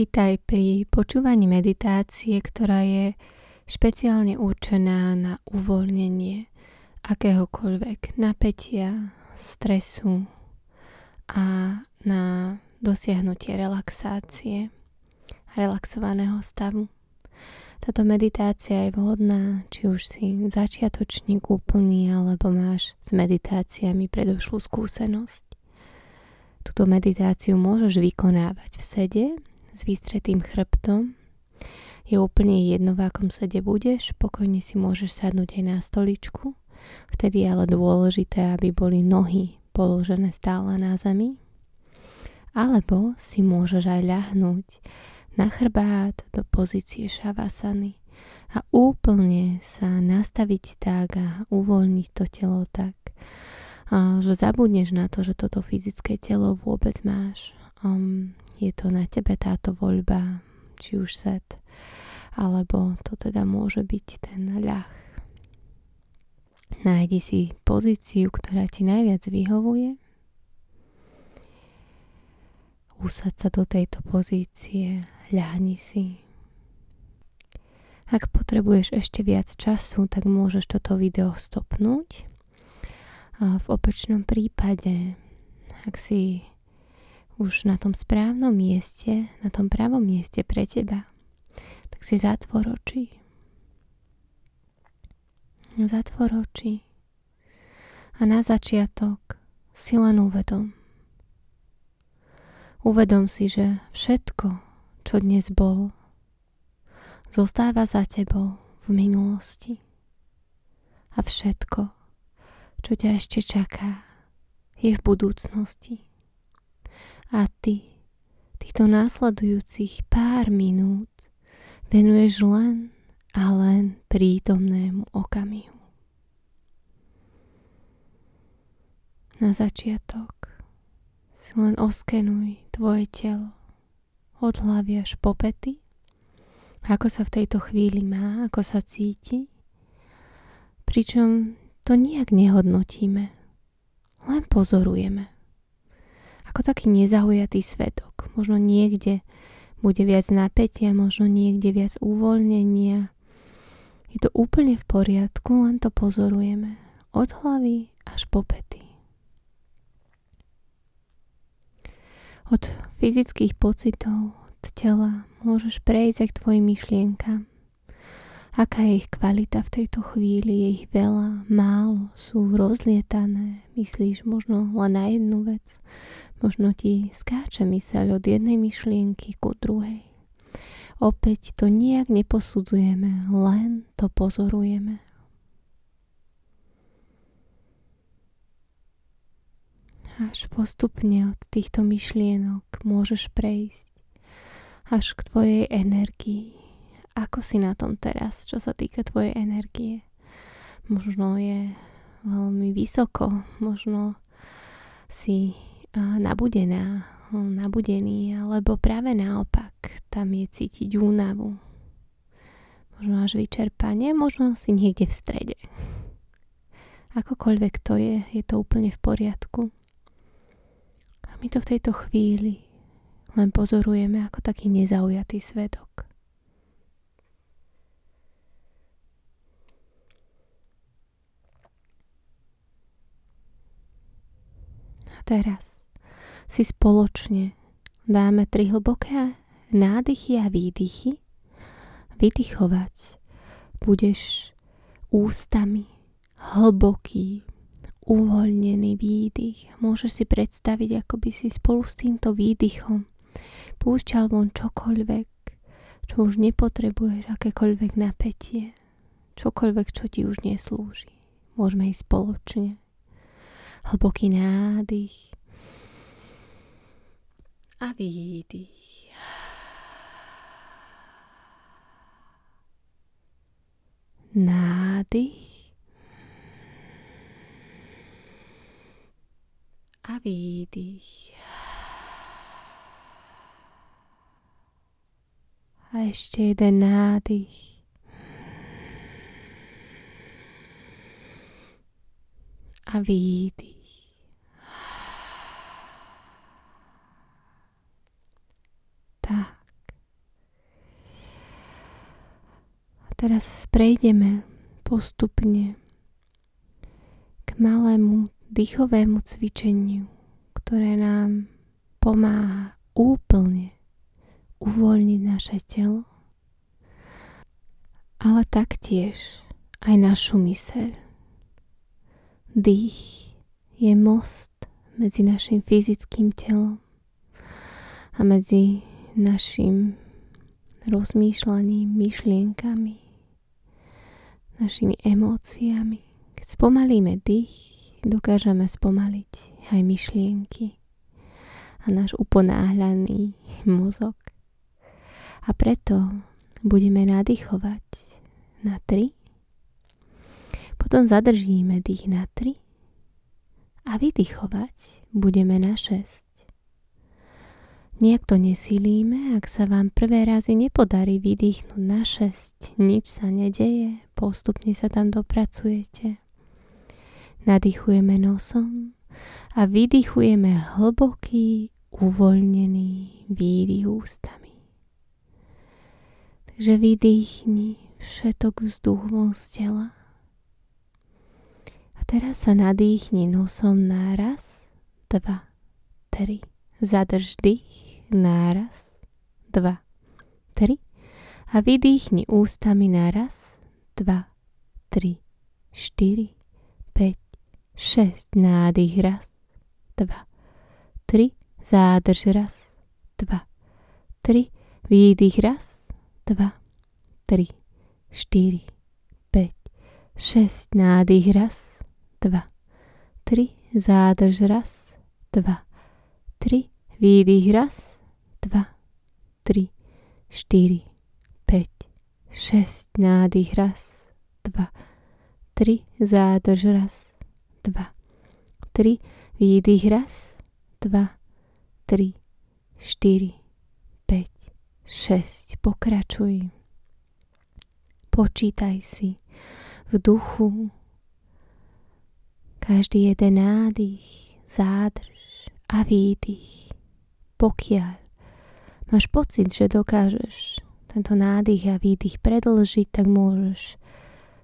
Vítaj pri počúvaní meditácie, ktorá je špeciálne určená na uvoľnenie akéhokoľvek napätia, stresu a na dosiahnutie relaxácie, relaxovaného stavu. Táto meditácia je vhodná, či už si začiatočník úplný, alebo máš s meditáciami predošlú skúsenosť. Túto meditáciu môžeš vykonávať v sede s vystretým chrbtom. Je úplne jedno, v akom sede budeš, pokojne si môžeš sadnúť aj na stoličku. Vtedy je ale dôležité, aby boli nohy položené stále na zemi. Alebo si môžeš aj ľahnúť na chrbát do pozície šavasany a úplne sa nastaviť tak a uvoľniť to telo tak, že zabudneš na to, že toto fyzické telo vôbec máš. Um, je to na tebe táto voľba, či už set, alebo to teda môže byť ten ľah. Nájdi si pozíciu, ktorá ti najviac vyhovuje. Usad sa do tejto pozície, ľahni si. Ak potrebuješ ešte viac času, tak môžeš toto video stopnúť. A v opačnom prípade, ak si už na tom správnom mieste, na tom pravom mieste pre teba, tak si zatvor oči. Zatvor oči. A na začiatok si len uvedom. Uvedom si, že všetko, čo dnes bol, zostáva za tebou v minulosti. A všetko, čo ťa ešte čaká, je v budúcnosti. A ty týchto následujúcich pár minút venuješ len a len prítomnému okamihu. Na začiatok si len oskenuj tvoje telo od hlavy až po pety, ako sa v tejto chvíli má, ako sa cíti, pričom to nijak nehodnotíme, len pozorujeme ako taký nezaujatý svetok. Možno niekde bude viac napätia, možno niekde viac uvoľnenia. Je to úplne v poriadku, len to pozorujeme. Od hlavy až po pety. Od fyzických pocitov, od tela môžeš prejsť aj k tvojim myšlienkam. Aká je ich kvalita v tejto chvíli? Je ich veľa, málo, sú rozlietané. Myslíš možno len na jednu vec. Možno ti skáče myseľ od jednej myšlienky ku druhej. Opäť to nijak neposudzujeme, len to pozorujeme. Až postupne od týchto myšlienok môžeš prejsť až k tvojej energii. Ako si na tom teraz, čo sa týka tvojej energie? Možno je veľmi vysoko, možno si nabudená, nabudený, alebo práve naopak, tam je cítiť únavu. Možno až vyčerpanie, možno si niekde v strede. Akokoľvek to je, je to úplne v poriadku. A my to v tejto chvíli len pozorujeme ako taký nezaujatý svedok. A teraz si spoločne dáme tri hlboké nádychy a výdychy. Vydychovať budeš ústami hlboký, uvoľnený výdych. Môžeš si predstaviť, ako by si spolu s týmto výdychom púšťal von čokoľvek, čo už nepotrebuješ, akékoľvek napätie, čokoľvek, čo ti už neslúži. Môžeme ísť spoločne. Hlboký nádych a výdych. Nádych a výdych. A ešte jeden nádych. A výdych. Teraz prejdeme postupne k malému dýchovému cvičeniu, ktoré nám pomáha úplne uvoľniť naše telo, ale taktiež aj našu myseľ. Dých je most medzi našim fyzickým telom a medzi našim rozmýšľaním, myšlienkami, našimi emóciami. Keď spomalíme dých, dokážeme spomaliť aj myšlienky a náš uponáhľaný mozog. A preto budeme nadýchovať na 3, potom zadržíme dých na 3 a vydychovať budeme na 6. Nejak to nesilíme, ak sa vám prvé razy nepodarí vydýchnuť na 6, nič sa nedeje, postupne sa tam dopracujete. Nadýchujeme nosom a vydychujeme hlboký, uvoľnený výdych ústami. Takže vydýchni všetok vzduch von z tela. A teraz sa nadýchni nosom náraz, dva, tri. Zadrž dých, náraz, dva, tri. A vydýchni ústami náraz, dva, tri, štyri, 6 nádych. Raz, dva, tri, zádrž. Raz, dva, tri, výdych. Raz, dva, tri, štyri, päť, šesť. Nádych. Raz, dva, tri, zádrž. Raz, dva, tri, výdych. Raz, dva, tri, štyri, 6 nádych raz, 2, 3 zádrž raz, 2, 3 výdych raz, 2, 3, 4, 5, 6. Pokračuj. Počítaj si v duchu každý jeden nádych, zádrž a výdych, pokiaľ máš pocit, že dokážeš tento nádych a výdych predlžiť, tak môžeš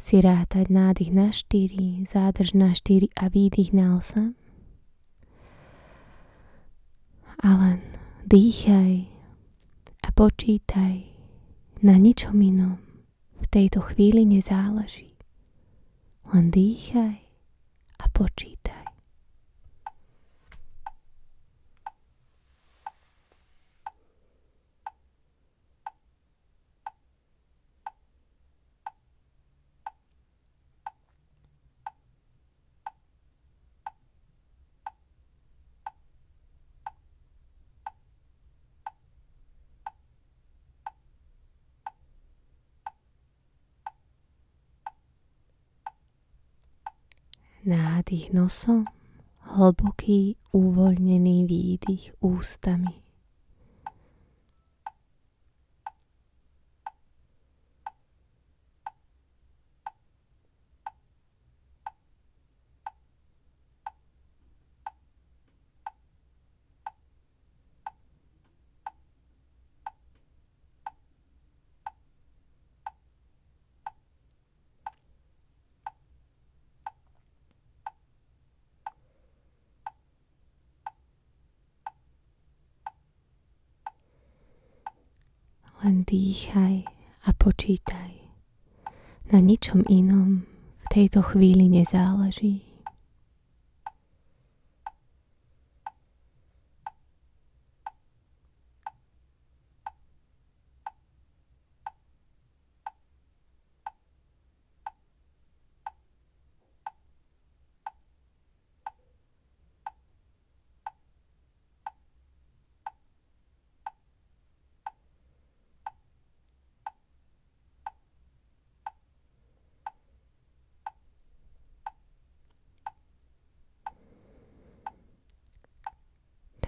si rátať nádych na 4, zádrž na 4 a výdych na 8. A len dýchaj a počítaj, na ničom inom v tejto chvíli nezáleží. Len dýchaj a počítaj. Nádych nosom, hlboký uvoľnený výdych ústami. Len dýchaj a počítaj. Na ničom inom v tejto chvíli nezáleží.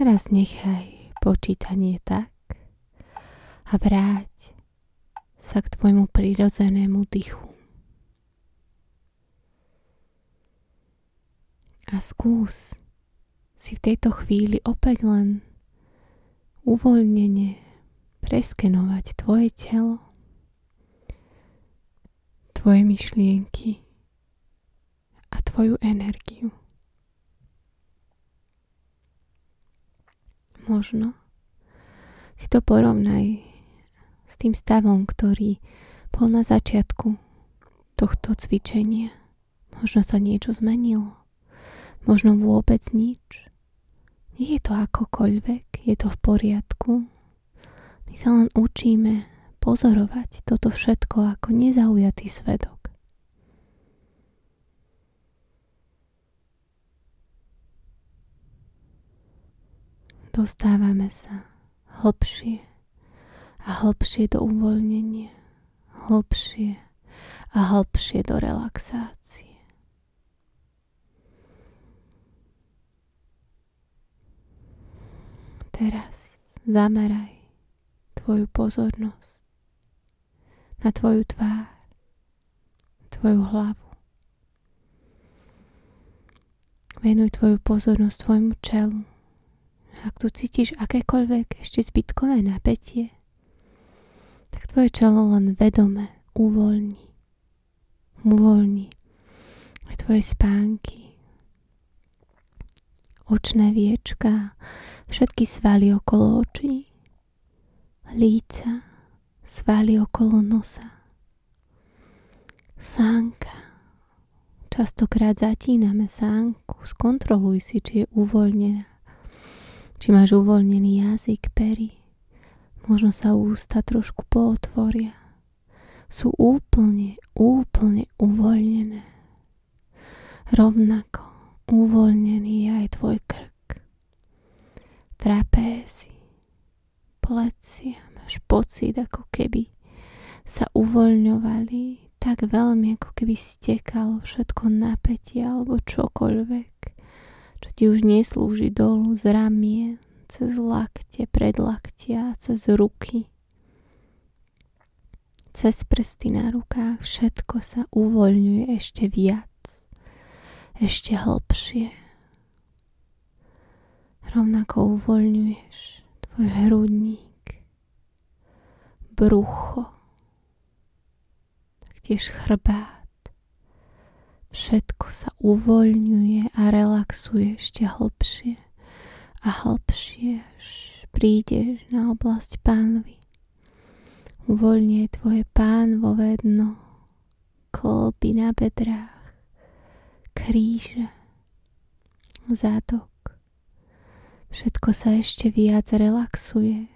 Teraz nechaj počítanie tak a vráť sa k tvojmu prirodzenému dychu. A skús si v tejto chvíli opäť len uvoľnene preskenovať tvoje telo, tvoje myšlienky a tvoju energiu. Možno si to porovnaj s tým stavom, ktorý bol na začiatku tohto cvičenia. Možno sa niečo zmenilo, možno vôbec nič. Nie je to akokoľvek, je to v poriadku. My sa len učíme pozorovať toto všetko ako nezaujatý svedok. Dostávame sa hlbšie a hlbšie do uvoľnenia, hlbšie a hlbšie do relaxácie. Teraz zameraj tvoju pozornosť na tvoju tvár, tvoju hlavu. Venuj tvoju pozornosť tvojmu čelu. Ak tu cítiš akékoľvek ešte zbytkové napätie, tak tvoje čelo len vedome uvoľni. Uvoľni aj tvoje spánky, očné viečka, všetky svaly okolo očí, líca, svaly okolo nosa. Sánka. Častokrát zatíname sánku. Skontroluj si, či je uvoľnená. Či máš uvoľnený jazyk, pery. Možno sa ústa trošku pootvoria. Sú úplne, úplne uvoľnené. Rovnako uvoľnený je aj tvoj krk. Trapézy, plecia, máš pocit, ako keby sa uvoľňovali tak veľmi, ako keby stekalo všetko napätie alebo čokoľvek, čo ti už neslúži dolu z ramie, cez lakte, predlaktia, cez ruky, cez prsty na rukách, všetko sa uvoľňuje ešte viac, ešte hlbšie. Rovnako uvoľňuješ tvoj hrudník, brucho, taktiež chrbát. Všetko sa uvoľňuje a relaxuje ešte hlbšie a hlbšie, až prídeš na oblasť pánvy. Uvoľnie tvoje pánvové dno, klby na bedrách, kríže, zadok. Všetko sa ešte viac relaxuje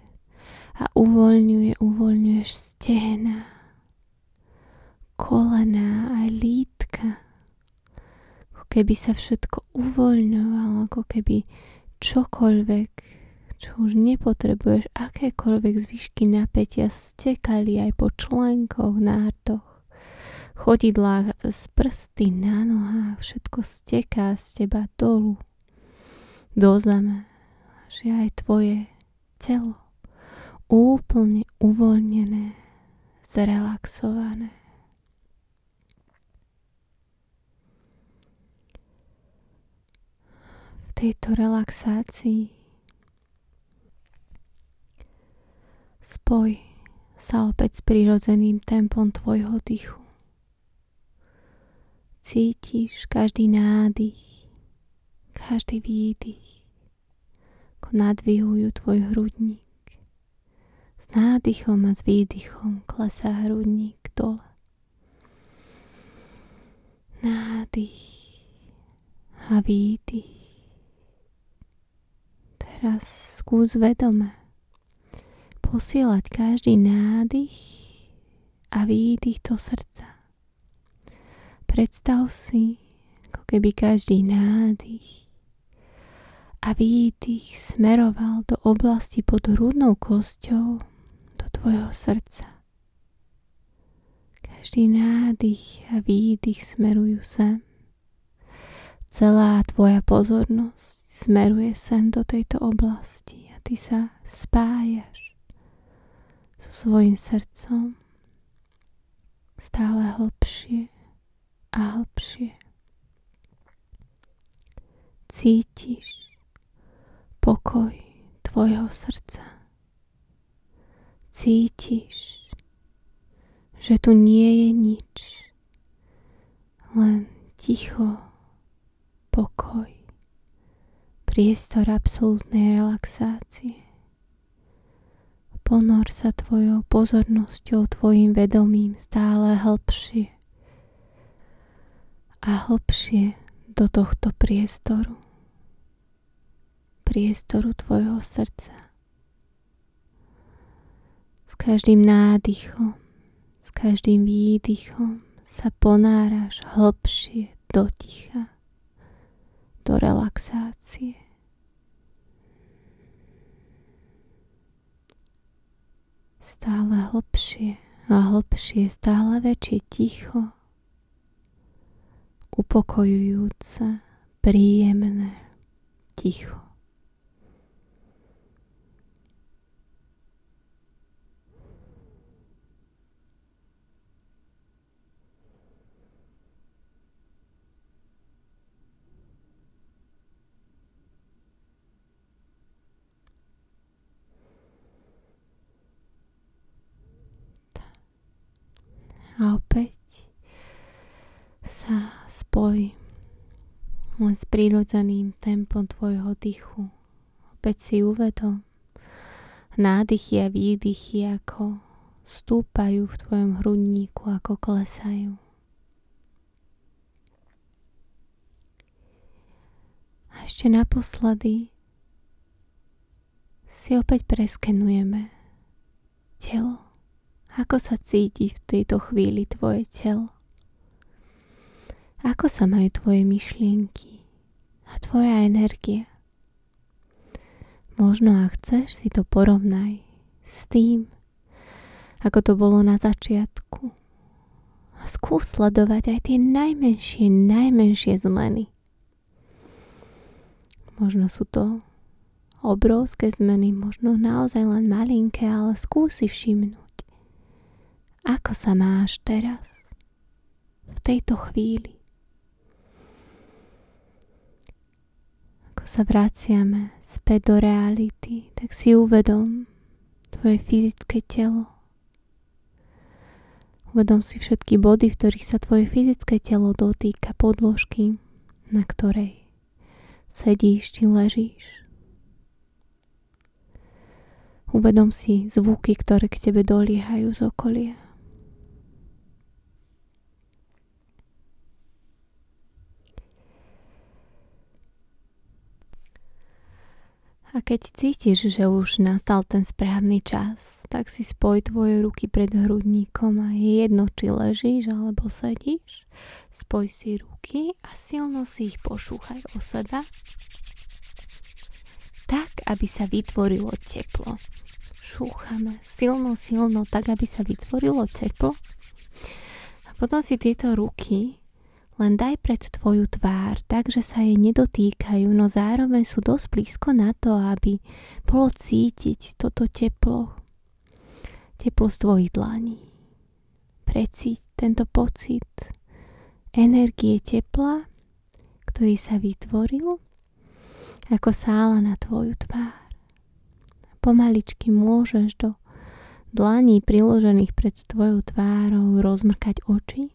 a uvoľňuje, uvoľňuješ stehna, kolena aj lítka. Keby sa všetko uvoľňovalo, ako keby čokoľvek, čo už nepotrebuješ, akékoľvek zvyšky napätia stekali aj po členkoch, nártoch, chodidlách a cez prsty na nohách, všetko steká z teba dolu, do zeme, že aj tvoje telo úplne uvoľnené, zrelaxované. Tejto relaxácii spoj sa opäť s prirodzeným tempom tvojho dýchu. Cítiš každý nádych, každý výdych, ako nadvihujú tvoj hrudník s nádychom a s výdychom klesá hrudník dole. Nádych a výdych. Teraz skús vedome posielať každý nádych a výdych do srdca. Predstav si, ako keby každý nádych a výdych smeroval do oblasti pod hrudnou kosťou tvojho srdca. Každý nádych a výdych smerujú sem. Celá tvoja pozornosť smeruje sem do tejto oblasti a ty sa spájaš so svojim srdcom stále hlbšie a hlbšie. Cítiš pokoj tvojho srdca cítiš, že tu nie je nič, len ticho, pokoj, priestor absolútnej relaxácie. Ponor sa tvojou pozornosťou, tvojim vedomím stále hlbšie a hlbšie do tohto priestoru. Priestoru tvojho srdca. S každým nádychom, s každým výdychom sa ponáraš hlbšie do ticha, do relaxácie. Stále hlbšie a hlbšie, stále väčšie ticho, upokojujúce, príjemné ticho. A opäť sa spoj len s prírodzeným tempom tvojho dychu. Opäť si uvedom nádychy a výdychy, ako stúpajú v tvojom hrudníku, ako klesajú. A ešte naposledy si opäť preskenujeme telo. Ako sa cíti v tejto chvíli tvoje telo? Ako sa majú tvoje myšlienky a tvoja energia? Možno ak chceš, si to porovnaj s tým, ako to bolo na začiatku. A skús sledovať aj tie najmenšie, najmenšie zmeny. Možno sú to obrovské zmeny, možno naozaj len malinké, ale skúsi všimnúť ako sa máš teraz, v tejto chvíli? Ako sa vraciame späť do reality, tak si uvedom tvoje fyzické telo. Uvedom si všetky body, v ktorých sa tvoje fyzické telo dotýka podložky, na ktorej sedíš či ležíš. Uvedom si zvuky, ktoré k tebe doliehajú z okolia. A keď cítiš, že už nastal ten správny čas, tak si spoj tvoje ruky pred hrudníkom a je jedno, či ležíš alebo sedíš. Spoj si ruky a silno si ich pošúchaj o seba, tak, aby sa vytvorilo teplo. Šúchame silno, silno, tak, aby sa vytvorilo teplo. A potom si tieto ruky len daj pred tvoju tvár, takže sa jej nedotýkajú, no zároveň sú dosť blízko na to, aby bolo cítiť toto teplo. Teplo z tvojich dlaní. Precíť tento pocit energie tepla, ktorý sa vytvoril ako sála na tvoju tvár. Pomaličky môžeš do dlaní priložených pred tvojou tvárou rozmrkať oči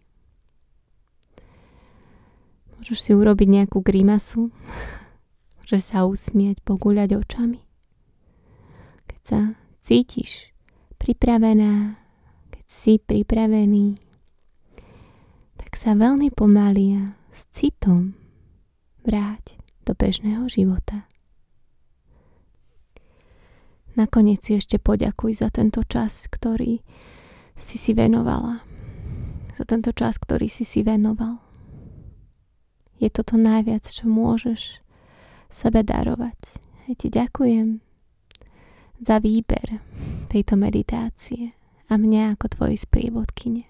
Môžeš si urobiť nejakú grimasu, môžeš sa usmiať, pogúľať očami. Keď sa cítiš pripravená, keď si pripravený, tak sa veľmi pomaly a s citom vráť do bežného života. Nakoniec si ešte poďakuj za tento čas, ktorý si si venovala. Za tento čas, ktorý si si venoval je toto najviac, čo môžeš sebe darovať. Ja ti ďakujem za výber tejto meditácie a mňa ako tvojej sprievodkyne.